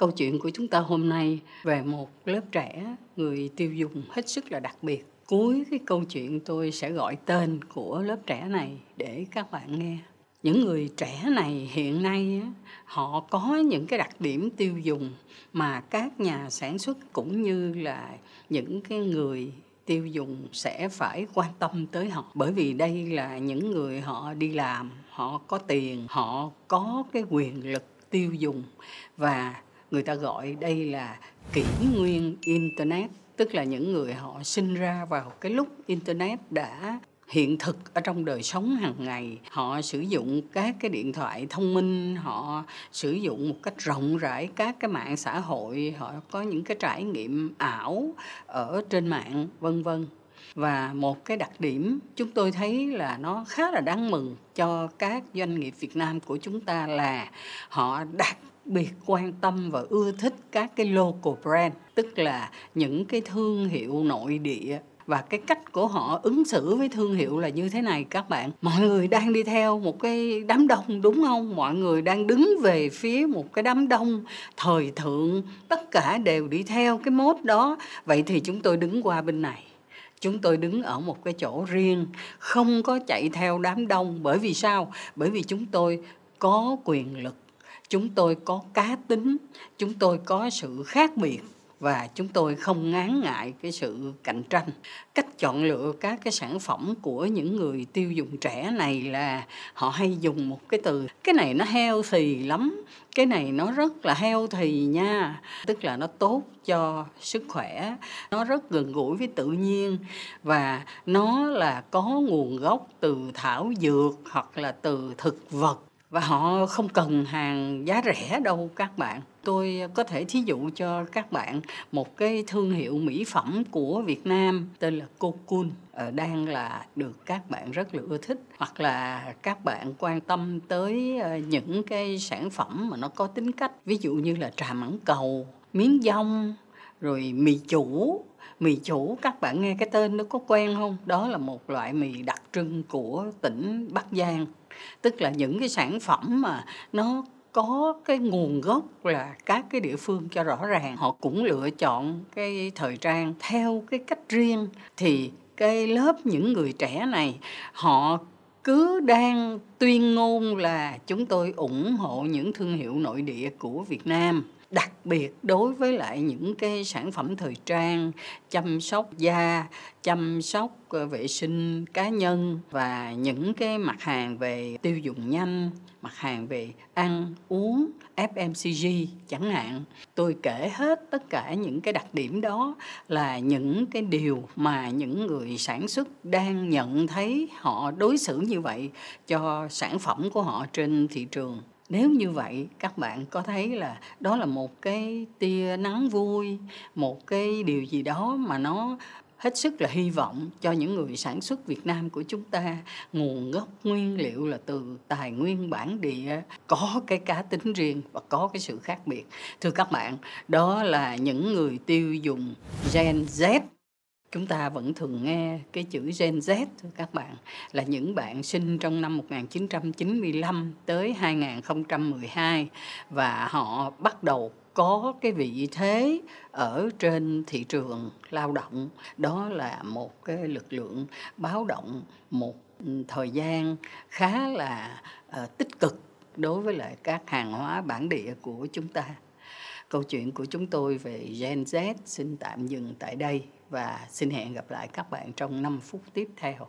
Câu chuyện của chúng ta hôm nay về một lớp trẻ, người tiêu dùng hết sức là đặc biệt. Cuối cái câu chuyện tôi sẽ gọi tên của lớp trẻ này để các bạn nghe. Những người trẻ này hiện nay họ có những cái đặc điểm tiêu dùng mà các nhà sản xuất cũng như là những cái người tiêu dùng sẽ phải quan tâm tới họ bởi vì đây là những người họ đi làm, họ có tiền, họ có cái quyền lực tiêu dùng và người ta gọi đây là kỷ nguyên internet, tức là những người họ sinh ra vào cái lúc internet đã hiện thực ở trong đời sống hàng ngày. Họ sử dụng các cái điện thoại thông minh, họ sử dụng một cách rộng rãi các cái mạng xã hội, họ có những cái trải nghiệm ảo ở trên mạng, vân vân và một cái đặc điểm chúng tôi thấy là nó khá là đáng mừng cho các doanh nghiệp Việt Nam của chúng ta là họ đặc biệt quan tâm và ưa thích các cái local brand, tức là những cái thương hiệu nội địa. Và cái cách của họ ứng xử với thương hiệu là như thế này, các bạn. Mọi người đang đi theo một cái đám đông, đúng không? Mọi người đang đứng về phía một cái đám đông thời thượng, tất cả đều đi theo cái mốt đó. Vậy thì chúng tôi đứng qua bên này chúng tôi đứng ở một cái chỗ riêng, không có chạy theo đám đông. Bởi vì sao? Bởi vì chúng tôi có quyền lực, chúng tôi có cá tính, chúng tôi có sự khác biệt và chúng tôi không ngán ngại cái sự cạnh tranh. Cách chọn lựa các cái sản phẩm của những người tiêu dùng trẻ này là họ hay dùng một cái từ, cái này nó heo thì lắm, cái này nó rất là heo thì nha. Tức là nó tốt cho sức khỏe, nó rất gần gũi với tự nhiên và nó là có nguồn gốc từ thảo dược hoặc là từ thực vật và họ không cần hàng giá rẻ đâu các bạn. Tôi có thể thí dụ cho các bạn một cái thương hiệu mỹ phẩm của Việt Nam tên là Cocoon ờ, đang là được các bạn rất là ưa thích. Hoặc là các bạn quan tâm tới ờ, những cái sản phẩm mà nó có tính cách, ví dụ như là trà mãng cầu, miếng dông rồi mì chủ mì chủ, các bạn nghe cái tên nó có quen không? Đó là một loại mì đặc trưng của tỉnh bắc giang. Tức là những cái sản phẩm mà nó có cái nguồn gốc là các cái địa phương cho rõ ràng. Họ cũng lựa chọn cái thời trang theo cái cách riêng. Thì cái lớp những người trẻ này, họ cứ đang tuyên ngôn là chúng tôi ủng hộ những thương hiệu nội địa của Việt Nam đặc biệt đối với lại những cái sản phẩm thời trang, chăm sóc da, chăm sóc ờ, vệ sinh cá nhân và những cái mặt hàng về tiêu dùng nhanh, mặt hàng về ăn uống FMCG chẳng hạn. Tôi kể hết tất cả những cái đặc điểm đó là những cái điều mà những người sản xuất đang nhận thấy họ đối xử như vậy cho sản phẩm của họ trên thị trường nếu như vậy, các bạn có thấy là đó là một cái tia nắng vui, một cái điều gì đó mà nó hết sức là hy vọng cho những người sản xuất Việt Nam của chúng ta? Nguồn gốc nguyên liệu là từ tài nguyên bản địa, có cái cá tính riêng và có cái sự khác biệt. Thưa các bạn, đó là những người tiêu dùng Gen Z chúng ta vẫn thường nghe cái chữ Gen Z các bạn là những bạn sinh trong năm 1995 tới 2012 và họ bắt đầu có cái vị thế ở trên thị trường lao động. Đó là một cái lực lượng báo động một thời gian khá là uh, tích cực đối với lại các hàng hóa bản địa của chúng ta. Câu chuyện của chúng tôi về Gen Z xin tạm dừng tại đây và xin hẹn gặp lại các bạn trong 5 phút tiếp theo.